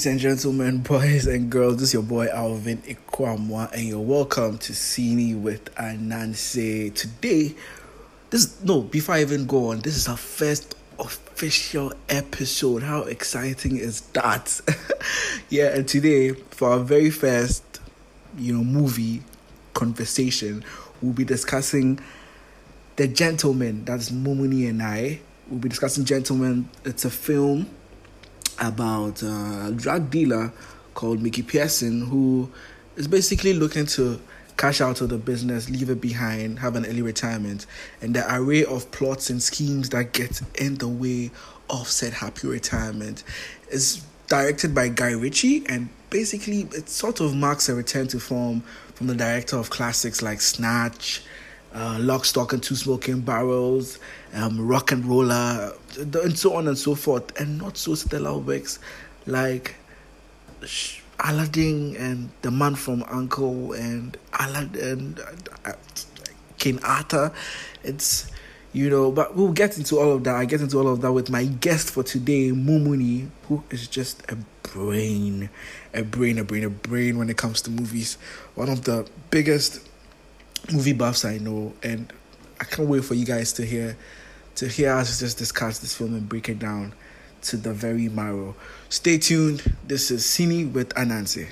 Ladies and gentlemen, boys and girls. This is your boy Alvin Ikwamwa, and you're welcome to Cine with Anansi. Today, this no, before I even go on, this is our first official episode. How exciting is that? yeah, and today, for our very first, you know, movie conversation, we'll be discussing The Gentleman. That's Mumuni and I. We'll be discussing Gentleman. It's a film about a drug dealer called Mickey Pearson who is basically looking to cash out of the business, leave it behind, have an early retirement, and the array of plots and schemes that get in the way of said happy retirement is directed by Guy Ritchie and basically it sort of marks a return to form from the director of classics like Snatch, uh, Lock, Stock, and Two Smoking Barrels, um, RocknRolla, and so on and so forth, and not so stellar works like Aladdin and The Man from Uncle and Aladdin, uh, King Arthur. It's you know, but we'll get into all of that. I get into all of that with my guest for today, Mumuni, who is just a brain, a brain, a brain, a brain when it comes to movies. One of the biggest movie buffs I know, and I can't wait for you guys to hear to hear us just discuss this film and break it down to the very marrow. Stay tuned. This is Cine with Anansi.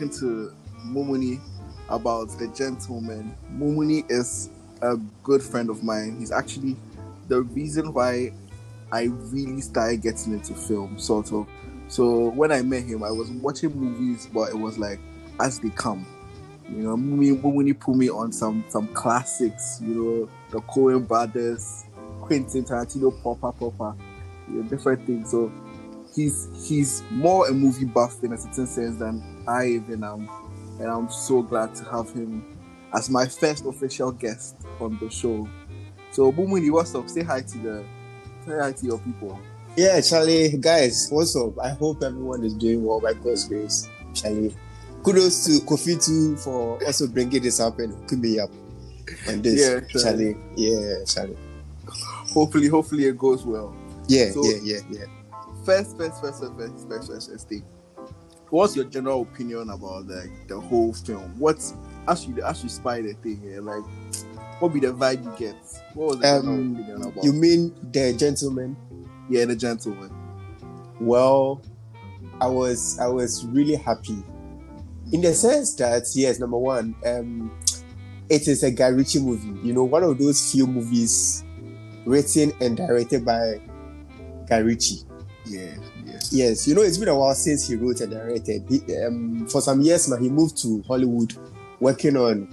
Talking to Mumuni about the gentleman. Mumuni is a good friend of mine. He's actually the reason why I really started getting into film, sort of. So when I met him, I was watching movies, but it was like as they come. You know, Mumuni put me on some some classics. You know, the Coen Brothers, Quentin Tarantino, Popper Popper, you know, different things. So he's he's more a movie buff in a certain sense than I even am, and I'm so glad to have him as my first official guest on the show. So Mumuni, what's up? Say hi to the say hi to your people. Yeah, Charlie, guys, what's up? I hope everyone is doing well by God's grace. Charlie, kudos to Kofi too for also bringing this up and hooking me up on this. Yeah, Charlie. Yeah, Charlie. Hopefully, hopefully it goes well. Yeah, So- yeah, yeah, yeah. First, first, first, first, first, first, first, first thing. What's your general opinion about like the whole film? What's as you as you spy the thing here, like what be the vibe you get? What was the general Um, opinion about? You mean the gentleman? yeah, the gentleman. Well, I was I was really happy in the sense that yes, number one, um, it is a Guy Ritchie movie. You know, one of those few movies written and directed by Guy Ritchie. Yeah, yes. Yes, you know, it's been a while since he wrote and directed. He, um, for some years now, he moved to Hollywood, working on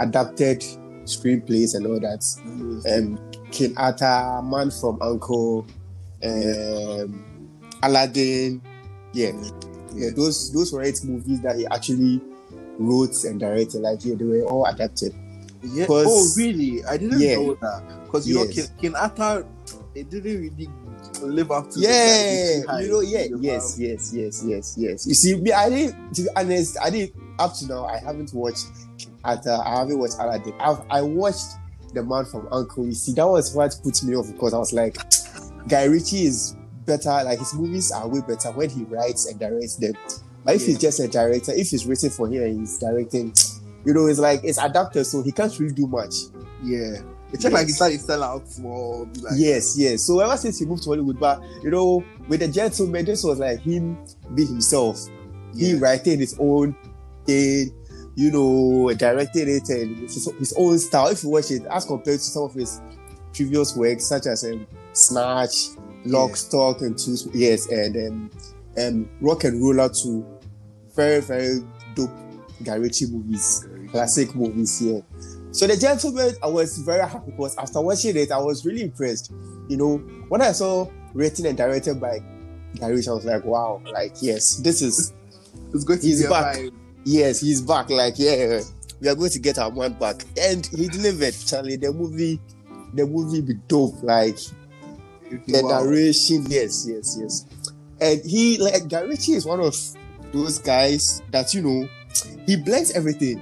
adapted screenplays and all that. Um, King Arthur, Man from Uncle, um, Aladdin. Yeah, yeah, those those were eight movies that he actually wrote and directed. Like, yeah, they were all adapted. Yeah. Oh, really? I didn't know that. Because you know, Yes. King, King Arthur, it didn't really live up to. Yeah, you know, yeah, yes, yes, yes, yes, yes. You see, me, I didn't. To be honest, I didn't. Up to now, I haven't watched Arthur. I haven't watched Aladdin. I've, I watched The Man from Uncle. You see, that was what put me off because I was like, Guy Ritchie is better. Like his movies are way better when he writes and directs them. But if Yeah. he's just a director, if he's written for him and he's directing, you know, it's like it's adapted, so he can't really do much. Yeah. It's just like Yes. started sell out small. Like, yes, yes. So ever since he moved to Hollywood, but you know, with the gentleman, this was like him being himself. He Yeah. writing his own thing, you know, directing it and his, his own style. If you watch it, as compared to some of his previous works, such as um, Snatch, Lock, Yeah. Stock, and Two, yes, and um, um, RocknRolla too. Very, very dope Guy Ritchie movies, classic movies here. So the gentleman, I was very happy because after watching it, I was really impressed. You know, when I saw written and directed by Ritchie, I was like, wow, like yes, this is It's to He's back. vibe. yes, he's back. Like yeah, we are going to get our man back, and he delivered. Charlie, the movie, the movie be dope. Like the Wow. narration, yes, yes, yes. And he like Ritchie is one of those guys that you know he blends everything.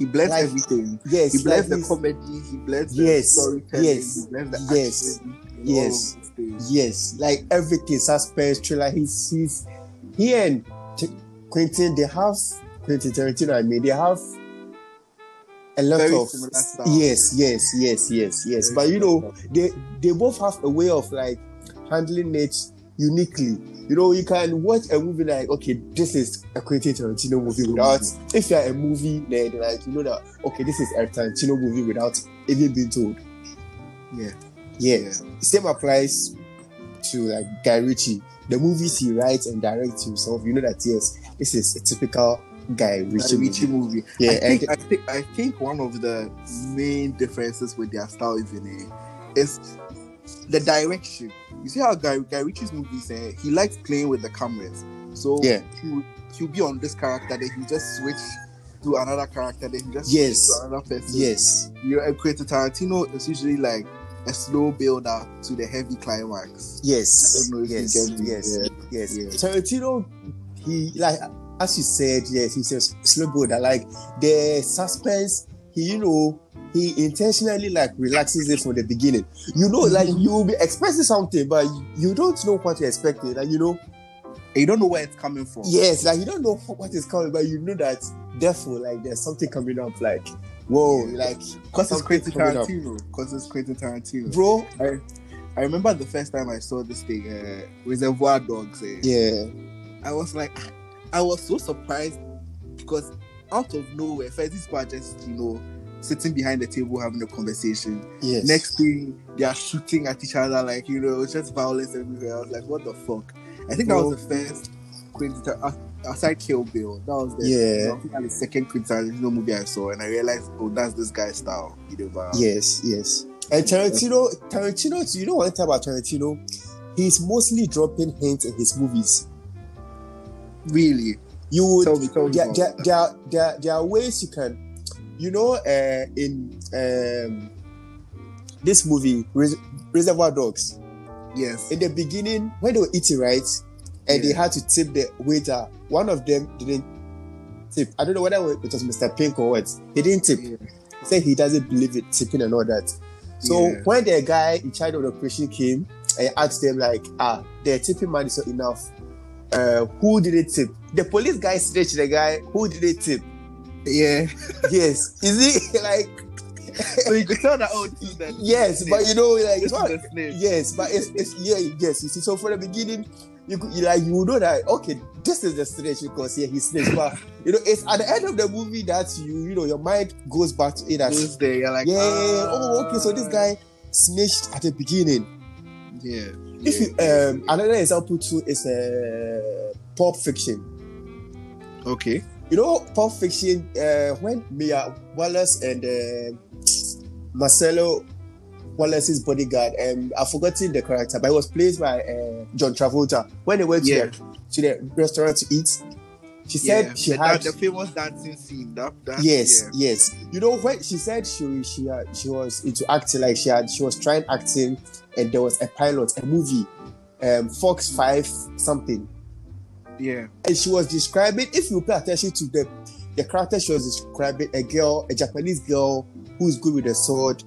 He blends Like, everything. Yes, He blends like the comedy. He blends Yes, the storytelling. yes, He blends the yes, action. yes, all of these things. Yes, like everything, suspense, thriller. He's he's he and T- Quentin they have Quentin Tarantino. I mean, they have a lot Very of yes, yes, yes, yes, yes. Very But you know, they they both have a way of like handling it uniquely. You know, you can watch a movie like, okay, this is a Quentin Tarantino movie without. If you're a movie nerd, like you know that, okay, this is a Tarantino movie without even being told. Yeah. Yeah. Same applies to like Guy Ritchie. The movies he writes and directs himself, you know that yes, this is a typical Guy Ritchie, Guy Ritchie movie. movie. Yeah, I think, and- I think I think one of the main differences with their style it is the direction. You see how Guy, Guy Ritchie's movies eh, he likes playing with the cameras. So Yeah. he'll, he'll be on this character, then he'll just switch to another character, then he just Yes. switch to another person. Yes, You know, and Quentin Tarantino is usually like a slow build up to the heavy climax. yes, I don't know if yes, yes, Yeah. yes. Yeah. Tarantino, he like as you said, yes, he says slow builder. Like the suspense, he you know he intentionally like relaxes it from the beginning. You know, like you will be expecting something, but you, you don't know what to expect. Like you know, And you don't know where it's coming from. Yes, like you don't know what is coming, but you know that therefore, like there's something coming up. Like, whoa, like Because it's Quentin. Tarantino. Because it's Quentin Tarantino. bro. I, I remember the first time I saw this thing, uh, Reservoir Dogs. Eh, Yeah, I was like, I was so surprised because out of nowhere, first these people are just, you know, sitting behind the table having a conversation. yes. Next thing, they are shooting at each other, like, you know, it's just violence everywhere. I was like, what the fuck? I think that was the first Quentin uh, aside Kill Bill. That was the, Yeah. I think that was the second Quentin Tarantino movie I saw, and I realized, oh, that's this guy's style. You know, but, yes, yes. And Tarantino, Tarantino, you know one thing about Tarantino, he's mostly dropping hints in his movies. Really? You would Tell me, tell me there, there, that. there, are- there, there are ways you can, you know, uh, in um, this movie, Res- Reservoir Dogs. Yes. in the beginning when they were eating right and they had to tip the waiter one of them didn't tip i don't know whether it was mr pink or what he didn't tip Yeah. he said he doesn't believe it tipping and all that so Yeah. when the guy in charge of the operation came and asked them like ah the tipping money is not enough uh who didn't tip the police guy snitched the guy who didn't tip Yeah. yes is it like so you could tell that oh this is the yes but you know like not. Yes, but it's, it's yeah, yes. You see, so from the beginning, you could you like you would know that okay, this is the snitch because yeah, he snitch. But you know, it's at the end of the movie that you you know your mind goes back to it as there? You're like yeah. ah, oh, okay. So this guy snitched at the beginning. Yeah. If you um another example too is uh, Pulp Fiction. okay. You know, Pulp Fiction uh, when Mia Wallace and uh, Marsellus Wallace's bodyguard, um, I've forgotten the character, but it was played by uh, John Travolta. When they went Yeah. to, the, to the restaurant to eat, she Yeah. said she the, had. the famous dancing scene. That, that Yes, yeah. yes. You know when she said she she had, she was into acting, like she had she was trying acting, and there was a pilot, a movie, um, Fox Five something, Yeah. and she was describing. If you pay attention to the the character, she was describing a girl, a Japanese girl who is good with a sword.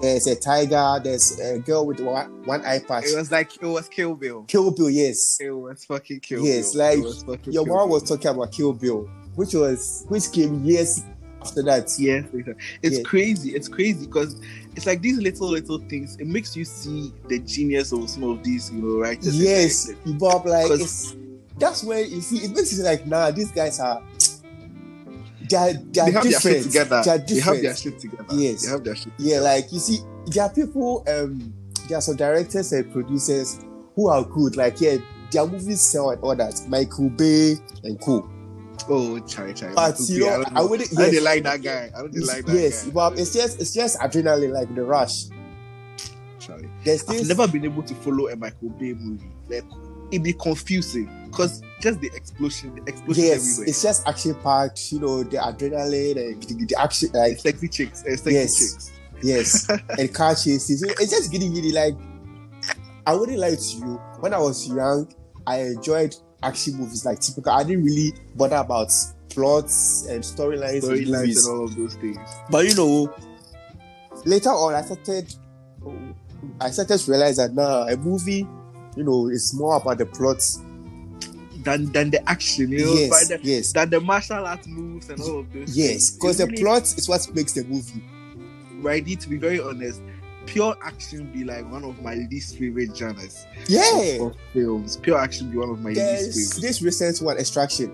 There's a tiger. There's a girl with one, one eye patch. It was like it was Kill Bill. Kill Bill, yes, It was fucking Kill yes. Bill. Like it was your mom was talking about Kill Bill, which was which came years after that. Yes, later. it's crazy. It's crazy because it's like these little little things. It makes you see the genius of some of these, you know, writers. Yes. Bob. Like it's that's where you see it makes you like, nah, these guys are they are, they They are have their shit together. They are They have different. their shit together. Yes. They have their shit. Yeah, like you see, there are people, um, there are some directors and producers who are good. Like, yeah, their movies sell and all that. Michael Bay and co. Oh, chai chai. But you know, don't I wouldn't. I don't like that guy. I don't like that yes, guy. but it's just it's just adrenaline, like the rush. Charlie. There's I've this. never been able to follow a Michael Bay movie. Like it'd be confusing because just the explosion, the explosion yes, everywhere. it's just action packed. You know, the adrenaline and the, the action, like sexy chicks, uh, sexy Yes. chicks. yes, and car chases. It's just getting really like. I wouldn't lie to you. When I was young, I enjoyed action movies like typical. I didn't really bother about plots and storylines in Storylines and all of those things. But you know, later on, I started, I started to realize that now a movie, you know, is more about the plot. Than than the action, you know, yes, the, yes, than the martial arts moves and all of those. yes. Because It the really- plot is what makes the movie. right? To be very honest. Pure action be like one of my least favorite genres Yeah. of films. Pure action be one of my There's least favorite. this recent one, Extraction.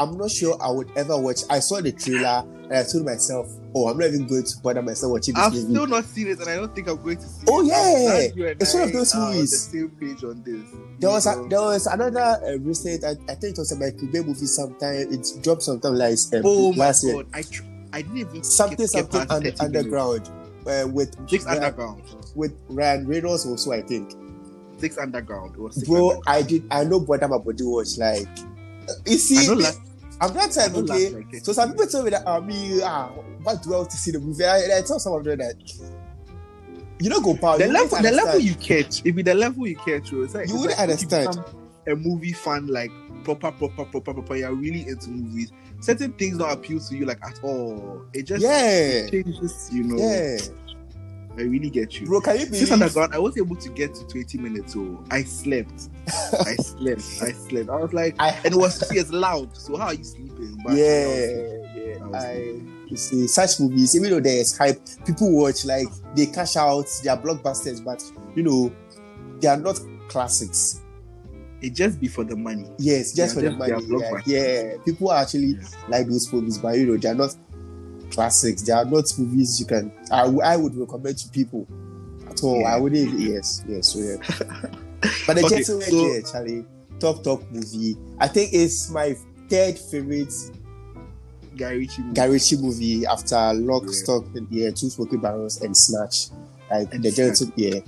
I'm not sure I would ever watch. I saw the trailer and I told myself, "Oh, I'm not even going to bother myself watching this I've movie." still not seen it, and I don't think I'm going to see Oh, it. yeah. You and It's one of those movies. On the same page on this. There was a, there was another uh, recent. I, I think it was a Michael Bay movie. Sometime it dropped sometime like um, oh my last year. god! I tr- I didn't even Something get, something get under, underground uh, with Six Ryan, underground. with Ryan Reynolds also. I think. Six underground. Six Bro, underground. I did. I know bother my body watch like. You see, I don't like. I'm not saying okay. like So some people tell me that, I mean, ah, what do I want to see the movie? I, I tell some of them that you don't go power. the level, the level you catch, if the level you catch, it's like You wouldn't like understand. A movie fan, like proper, proper, proper, proper. You're really into movies. Certain things don't appeal to you like at all. It just Yeah, changes, you know. yeah, I really get you. bro. Can you believe? underground, I was able to get to 20 minutes, so I slept. I slept. I slept. I was like, I and it was see, it's loud. So how are you sleeping? But I yeah, sleeping. yeah. I you see such movies, even though there's hype, people watch like they cash out. They are blockbusters, but you know they are not classics. It just be for the money. Yes, just Yeah, for the money. Yeah, yeah, people actually like those movies, but you know they are not classics. They are not movies you can. I, I would recommend to people at all. Yeah. I wouldn't. Yes, yes, yeah. but the Okay, Gentleman, so- yeah, Charlie, top top movie. I think it's my third favorite Guy Ritchie movie. Guy Ritchie movie after Lock, Yeah. Stock, and yeah, Two Smoking Barrels and Snatch. Like And the. Gentleman, yeah.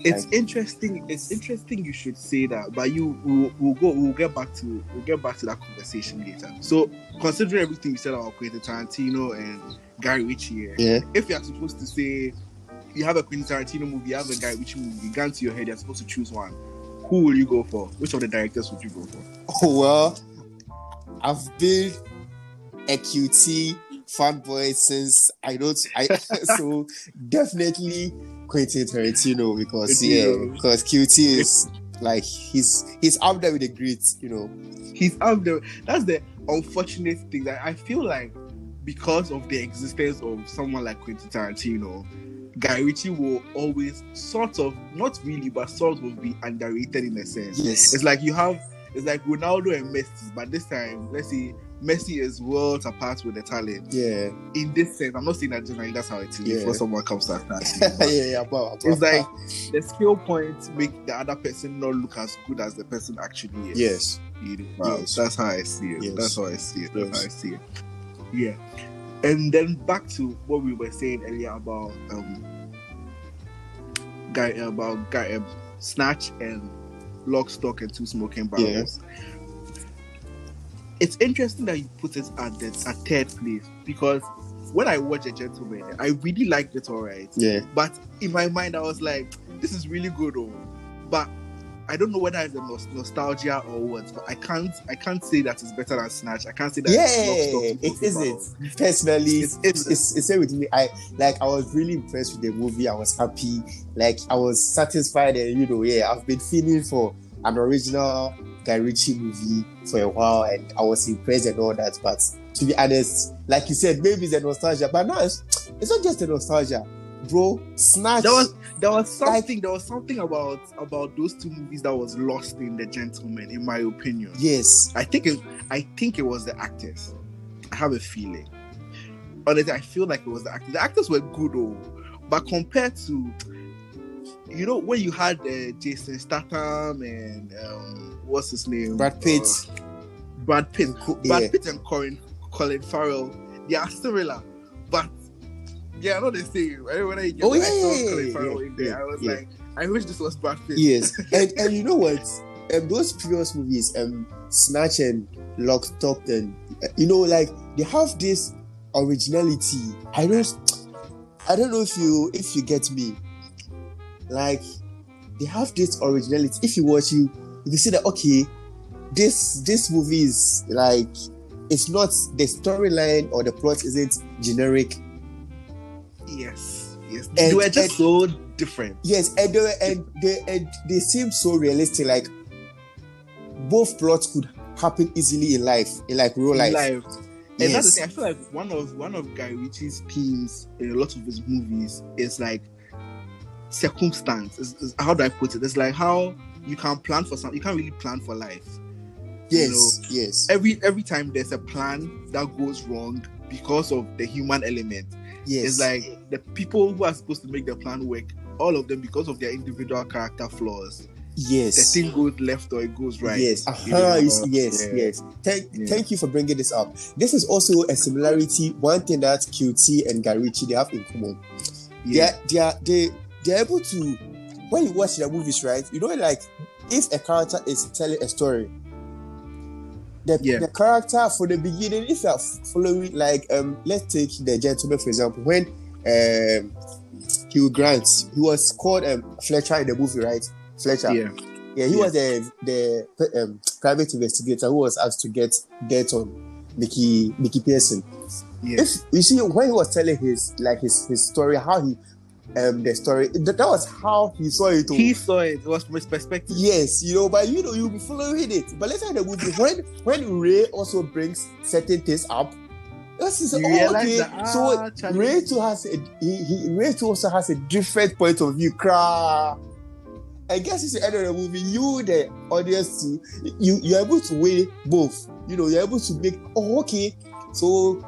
It's interesting. It's interesting you should say that, but you we'll, we'll go. We'll get back to we'll get back to that conversation later. So, considering everything you said about Quentin Tarantino and Guy Ritchie, eh, Yeah. if you are supposed to say you have a Quentin Tarantino movie, you have a Guy Ritchie movie, gun to your head, you're supposed to choose one. Who will you go for? Which of the directors would you go for? Oh well, I've been a QT fanboy since I don't. I so definitely Quentin Tarantino because yeah, because QT is like he's he's up there with the greats, you know. He's up there. That's the unfortunate thing that I feel like because of the existence of someone like Quentin Tarantino, Guy Ritchie will always sort of, not really, but sort of be underrated in a sense. Yes, It's like you have, it's like Ronaldo and Messi, but this time, let's say Messi is worlds apart with the talent. yeah, In this sense, I'm not saying that generally that's how it is Yeah. before someone comes to attack yeah, but yeah. About, about. It's like the skill points make the other person not look as good as the person actually is. yes, You know, wow, Yes. That's how I see it. Yes. That's how I see it. That's Yes. how I see it. Yeah. And then back to what we were saying earlier about um guy about guy um, snatch and lock stock and two smoking barrels. It's interesting that you put it at the at third place because when I watch a gentleman, I really liked it all right. yeah, But in my mind, I was like, this is really good, oh. But I don't know whether it's a nos- nostalgia or what. But I can't, I can't say that it's better than Snatch. I can't say that. yeah. it's Lock, Stock, Two It isn't personally. It's- It's it's- it's it's same with me. I like I was really impressed with the movie. I was happy. Like I was satisfied, and you know, yeah, I've been feeling for an original Guy Ritchie movie for a while, and I was impressed and all that. But to be honest, like you said, maybe it's a nostalgia, but now it's, it's not just a nostalgia, bro. Snatch. There was, there was something, there was something about about those two movies that was lost in The Gentleman, in my opinion. yes, I think it, I think it was the actors. I have a feeling. Honestly, I feel like it was the actors. The actors were good, though, but compared to, you know, when you had uh, Jason Statham and um, what's his name, Brad Pitt. Uh, Brad Pitt, Co- Brad yeah. Pitt and Colin Colin Farrell, they are similar, but Yeah, I know the same. Right? When I, Oh, when yeah, I saw Colin Farrell in there, I was like, I wish this was Brad Pitt. Yes, and and you know what? Um, those previous movies, um, Snatch and Lock, Stock, and uh, you know, like they have this originality. I don't, I don't know if you if you get me. Like they have this originality. If you watch you, you can see that okay, this this movie is like it's not the storyline or the plot isn't generic. Yes. Yes. And- they were just and- so different. Yes, and they and they and they seem so realistic. Like both plots could happen easily in life, in like real life. Live. And that's the thing. I feel like one of one of Guy Ritchie's themes in a lot of his movies is like circumstance. Is, is- how do I put it? It's like how you can plan for something. You can't really plan for life. Yes, yes, Every every time there's a plan that goes wrong because of the human element. yes. It's like the people who are supposed to make the plan work. All of them, because of their individual character flaws, yes. the thing goes left or it goes right. Yes, uh-huh, know? yes, yes, Yeah. yes. Thank, Yeah. thank you for bringing this up. This is also a similarity. One thing that QT and Guy Ritchie they have in common. Yeah. They are, they are, they they're able to. When you watch their movies, right? You know, like if a character is telling a story, the, Yeah. the character from the beginning, if you are following, like um, let's take the gentleman for example, when um Hugh Grant, he was called um Fletcher in the movie, right? Fletcher. Yeah. Yeah, he Yeah. was the the um, private investigator who was asked to get dirt on Mickey Mickey Pearson. Yeah. If you see when he was telling his like his his story, how he um the story that, that was how he saw it. oh. He saw it. It was from his perspective. yes, you know, but you know you'll be following it. But later in the movie, when when Ray also brings certain things up, this is oh, okay. that, ah, so Charlie- Ray too has a he, he Ray too also has a different point of view. Cry. I guess it's the end of the movie. You, the audience, too, you you're able to weigh both. You know, you're able to make oh okay. So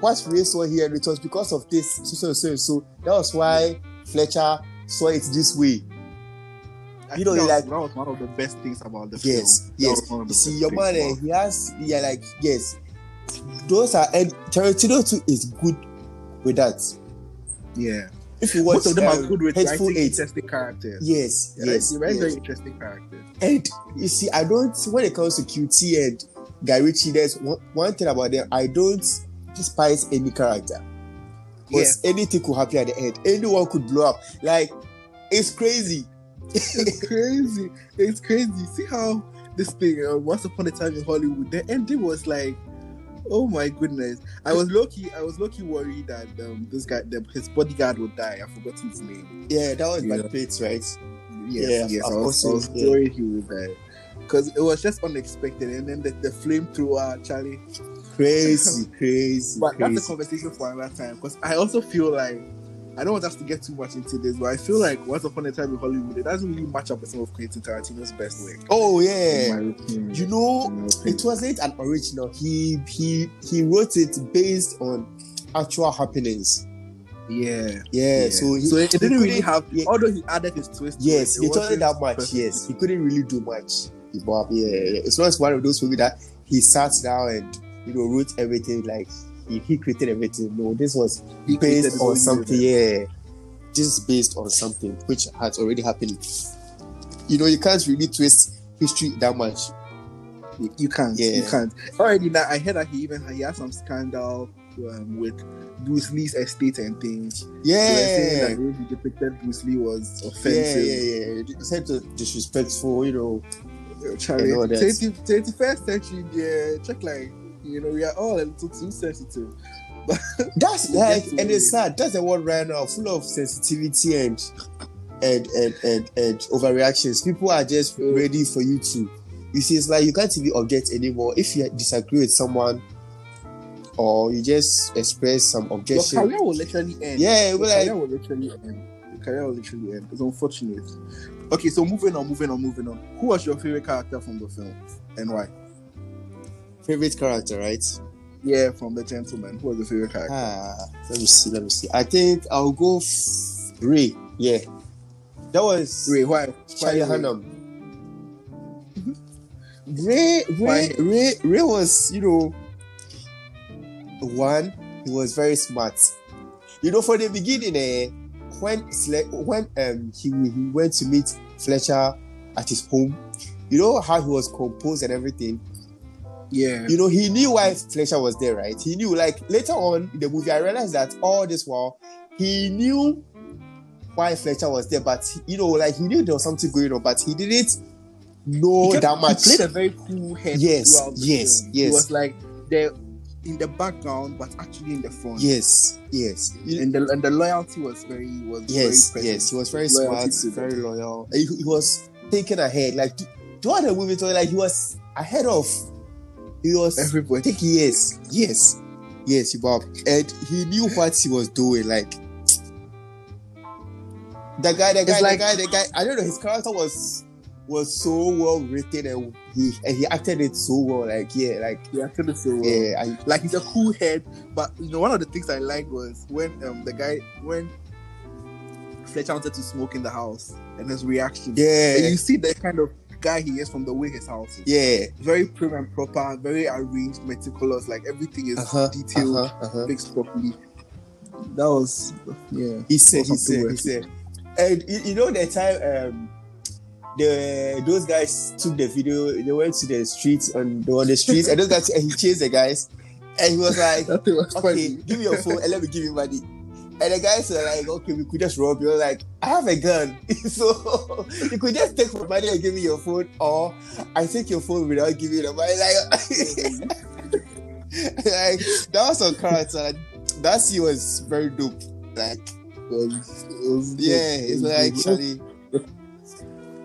what race saw here, it was because of this. So so so so that was why Fletcher saw it this way. I You know, that, like- that was one of the best things about the Yes, film. Yes. of You see, your man, eh, about- he has, yeah, like, yes. Those are, and Tarantino too is good with that. Yeah. If you watch Most of them um, are good with writing Eight, interesting characters. yes, Yeah, yes, write yes. very interesting characters. And you see, I don't, when it comes to QT and Guy Ritchie, there's one, one thing about them, I don't despise any character. Because anything could happen at the end. Anyone could blow up. Like, it's crazy. It's crazy. It's crazy. See how this thing, uh, Once Upon a Time in Hollywood, the ending was like, oh my goodness. I was lucky. I was lucky worried that um, this guy, the, his bodyguard would die. I forgot his name. Yeah, that was Yeah. Brad Pitt, right? Yes, Yeah, yes. I was, I was worried he would die. Because it was just unexpected. And then the, the flamethrower, Charlie. Crazy, crazy, But that's a conversation for another time. Because I also feel like I don't want us to get too much into this, but I feel like Once Upon a Time in Hollywood, it doesn't really match up with some of Quentin Tarantino's best work. Oh, yeah. You know, it wasn't an original. He he he wrote it based on actual happenings. yeah. Yeah, so he, so it, it he didn't really have, yeah, although he added his twist. to yes, it, he it told it that much. perfect. Yes, he couldn't really do much. But yeah, yeah, it's not one of those movies that he sat down and you know wrote everything like he, he created everything. No, this was He based on something. Yeah, just based on something which has already happened. You know, you can't really twist history that much. You, you can't. Yeah. You can't. Already now, I heard that he even he had some scandal um, with Bruce Lee's estate and things. Yeah, were saying Yeah, that the depicted Bruce Lee was offensive. yeah, yeah. It's said to disrespectful. You know, Charlie, I know that. 20, 21st century, yeah, check like, you know, we are all a little too sensitive. But That's like, and it's sad. That's the world right now, full of sensitivity and and and and, and overreactions. People are just ready for you to. You see, it's like you can't even object anymore. If you disagree with someone, or you just express some objection, Your career will literally end. Yeah, Your well, like- career will literally end. Your career will literally end. It's unfortunate. Okay, so moving on, moving on, moving on. Who was your favorite character from the film and why? Favorite character, right? Yeah, from The Gentleman. Who was the favorite character? Ah, let me see. Let me see. I think I'll go f- Ray. Yeah, that was Ray, why? Why Ray? Hunnam. Ray, Ray, Ray, Ray was, you know, one, he was very smart. You know, for the beginning, eh, when when um he, he went to meet Fletcher at his home, you know how he was composed and everything. Yeah. You know, he knew why Fletcher was there, right? He knew, like later on in the movie, I realized that all this while he knew why Fletcher was there, but you know, like he knew there was something going on, but he didn't know kept- that much. He played a very cool head. Yes, throughout the yes, film. yes. He was like the in the background, but actually in the front. Yes, yes, And the and the loyalty was very was yes, very present. yes. He was very Loyalty smart, very loyal. He, he was thinking ahead, like throughout the movie, like he was ahead of. He was Everybody. think yes, yes, yes, Bob, and he knew what he was doing. Like the guy, the guy, like- the guy, the guy. I don't know. His character was was so well written, and he and he acted it so well. Like yeah, like Yeah, actually so well. yeah, I, Like he's a cool head, but you know one of the things I liked was when um the guy when Fletcher wanted to smoke in the house and his reaction. And yeah, you see the kind of guy he is from the way his house is. yeah. Very prim and proper, very arranged, meticulous. Like everything is Uh-huh, detailed, uh-huh, uh-huh. fixed properly. That was yeah. He said, he said, he said. And you, know the time um the those guys took the video, they went to the streets on were on the streets and those guys and he chased the guys and he was like, was Okay, funny. give me your phone and let me give you money. And the guys were like, okay, we could just rob you. Like, I have a gun. so you could just take my money and give me your phone, or I take your phone without giving you the money. Like, like that was some character. Like, that scene was very dope. Like, It was- it was yeah, it's like actually,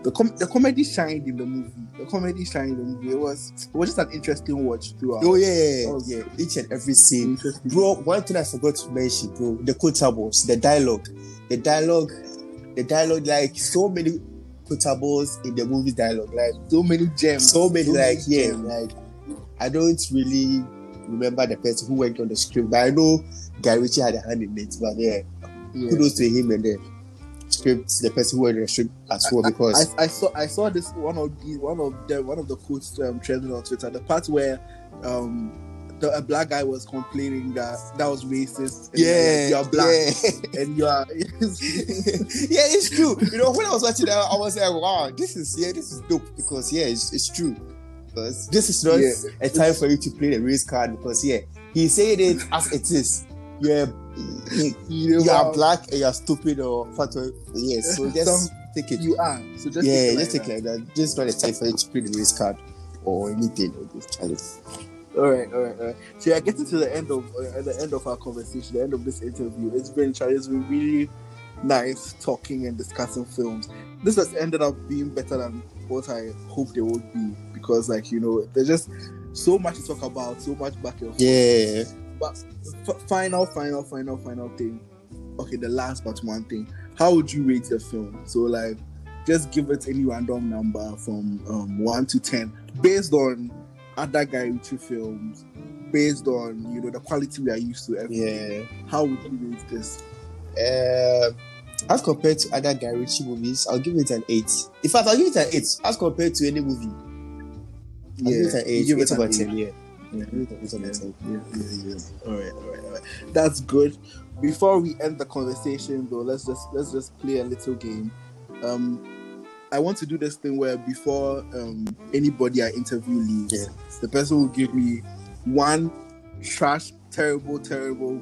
the com- the comedy shined in the movie. The comedy shined in the movie. It was it was just an interesting watch throughout. oh yeah, yeah, yeah, Oh, yeah. Each and every scene. Bro, one thing I forgot to mention, bro, the quotables, the dialogue, the dialogue, the dialogue, like so many quotables in the movie dialogue, like So many gems. so many, like yeah, gems. like I don't really remember the person who worked on the script, but I know Guy Ritchie had a hand in it. But yeah, Yeah. kudos to him and the the person who worked on the script as well, because I, I saw I saw this one of the one of the one of the quotes um, trending on Twitter. The part where um the, a black guy was complaining that that was racist. and yeah, you're black yeah. and you are. yeah, it's true. You know, when I was watching that, I was like, wow, this is yeah, this is dope because yeah, it's, it's true. Because this is not Yeah. a time for you to play the race card because yeah, he said it as it is. You're you, you, you are are black and you're stupid or fat. or- Yes, so just Some- take it. You are. So just yeah, take it just take it like that. Just not a time for you to play the race card or anything. Or just try it. All right, all right, all right. So yeah, getting to the end of uh, the end of our conversation, the end of this interview, it's been it's been really nice talking and discussing films. This has ended up being better than what I hoped it would be because, like you know, there's just so much to talk about, so much back and forth. Yeah, But f- final, final, final, final thing. Okay, the last but one thing. How would you rate the film? So like, just give it any random number from um, one to ten, based on other Guy Ritchie films, based on you know the quality we are used to. Every yeah. How would you rate this? Uh, as compared to other Guy Ritchie movies, I'll give it an eight. In fact, I'll give it an eight as compared to any movie. I'll give it an eight. you give it an eight. ten. Yeah. Yeah. Yeah, yeah. All right, all right, all right. That's good. Before we end the conversation, though, let's just let's just play a little game. Um, I want to do this thing where before um anybody I interview leaves, the person will give me one trash, terrible, terrible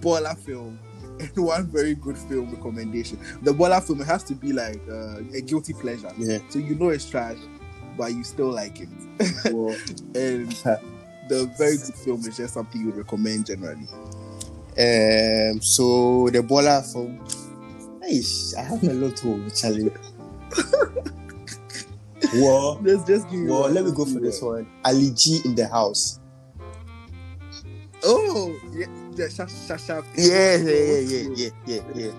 baller film and one very good film recommendation. The baller film it has to be like uh, a guilty pleasure, Yeah. so you know it's trash, but you still like it. Well, and the very good film is just something you recommend generally. um. So the baller. Hey, I have a lot to challenge. well, Let's just give you well, let me go for this one. Ali G in the house. Oh, yeah, the Sha- Sacha. Yeah, yeah, yeah, yeah, yeah, yeah, yeah.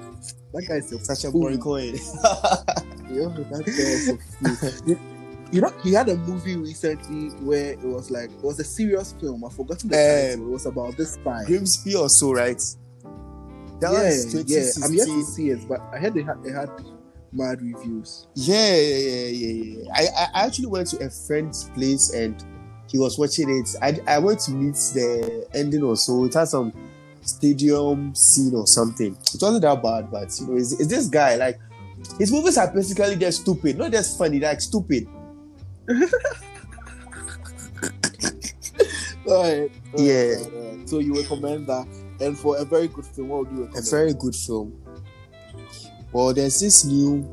That guy's a Sacha Baron Cohen. Yo, that guy is a. you, know, he had a movie recently where it was like it was a serious film. I've forgotten the Um, title. It was about this spy. Grimsby or so, right? That yeah, was yeah. I'm yet to see it, but I heard they had, they had mad reviews. Yeah, yeah, yeah, yeah, yeah. I, I actually went to a friend's place and he was watching it. I, I went to meet the ending or so. It had some stadium scene or something. It wasn't that bad, but you know, it's, it's this guy like his movies are basically just stupid, not just funny, like stupid. All right. Yeah. All right. So you recommend that, and for a very good film, what would you recommend? A very good film. Well, there's this new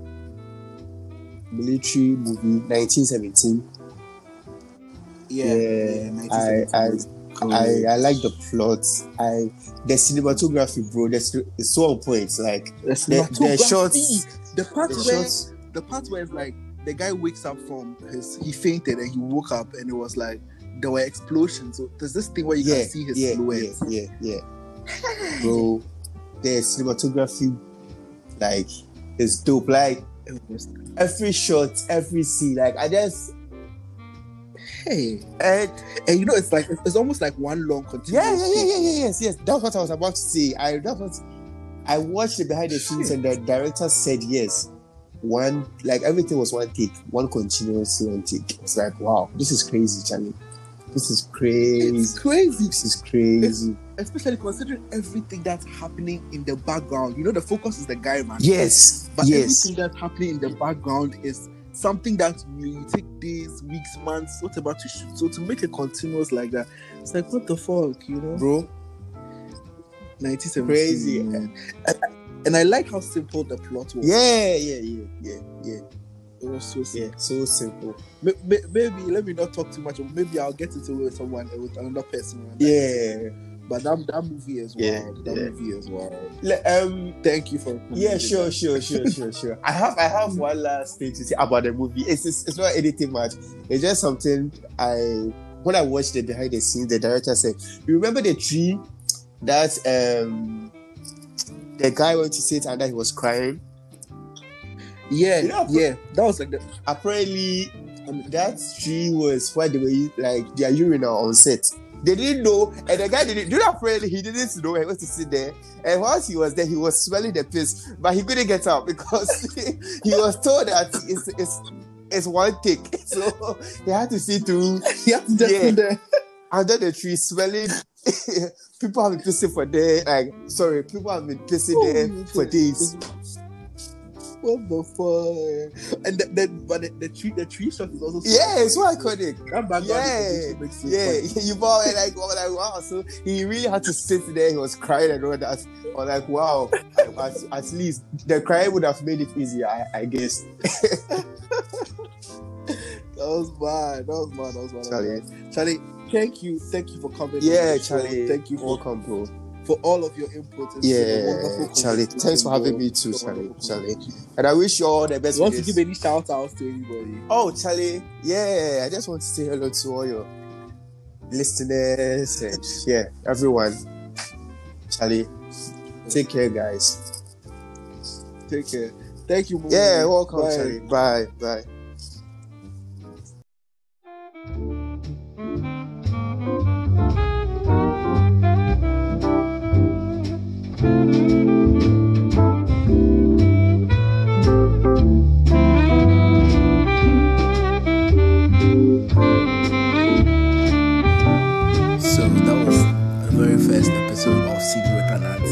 military movie, 1917. yeah. Yeah, yeah, I, 1917 I. I, I like the plot. I the cinematography, bro. That's it's so on point. Like the, the, the shots, the part the where shots. the part where it's like the guy wakes up from his he fainted and he woke up and it was like there were explosions. So there's this thing where you Yeah, can see his yeah, silhouette. yeah, yeah, yeah. Bro, the cinematography, like, is dope. Like every shot, every scene. Like I just Hey, and and you know it's like it's almost like one long continuous. yeah, yeah, yeah, yeah, yeah, yes, yes. That's what I was about to say. I that was I watched the behind the scenes and the director said yes. One like everything was one take, one continuous one take. It's like wow, this is crazy, Charlie. This is crazy. It's crazy, This is crazy. especially considering everything that's happening in the background. You know, the focus is the guy, man. Yes, But yes. everything that's happening in the background is something that you, you take days, weeks, months, what about to shoot? So to make it continuous like that, it's like what the fuck, you know? Bro, 1917. Crazy. And, I like how simple the plot was. yeah, yeah, yeah, yeah, yeah, It was so simple. yeah. So simple. May- may- Maybe let me not talk too much. Maybe I'll get into it with someone with another person. Yeah. But that, that movie is Yeah. That yeah. movie is wild. Le- Um. Thank you for Yeah, sure, sure, sure, sure, sure. I have, I have one last thing to say about the movie. It's, it's, it's not anything much. It's just something I, when I watched the behind the scenes, the director said, "You remember the tree that um the guy went to sit under? He was crying. Yeah, You know, yeah. That was like the Apparently, um, that tree was where they were like their urinal on set." They didn't know, and the guy didn't. Do you know? Apparently, he didn't know he was to sit there. And once he was there, he was smelling the piss, but he couldn't get up because he was told that it's it's, it's one take. So he had to sit through yeah, just Yeah. there. under the tree, smelling. people have been pissing for days. Like, sorry, people have been pissing Oh, there for days. What the fuck? And the, the, but the, the tree the tree shot is also so Yeah, it's so iconic. That background Yeah, makes it Yeah, funny. you bought it like, oh, like wow. So he really had to sit there. He was crying and all that. Or like, wow. At, at least the crying would have made it easier, I, I guess. That was bad. That was bad. That was bad. Eh? Charlie. Charlie, thank you. Thank you for coming. Yeah. Charlie. Thank you for, Welcome, bro. for all of your input. Yeah, Charlie. Thanks for having me too, Charlie. Charlie. And I wish you all the best. You want to give any shout outs to anybody? Oh, Charlie. Yeah, I just want to say hello to all your listeners and yeah, everyone. Charlie, take care, guys. Take care. Thank you. Yeah, welcome, Bye. Charlie. Bye, bye.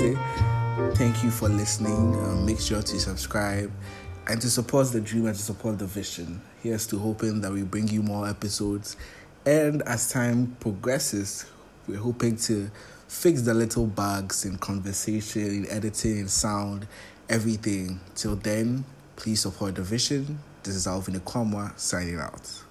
With Thank you for listening. Um, make sure to subscribe and to support the dream and to support the vision. Here's to hoping that we bring you more episodes. And as time progresses, we're hoping to fix the little bugs in conversation, in editing, in sound, everything. Till then, please support the vision. This is Alvin Ikwamwa signing out.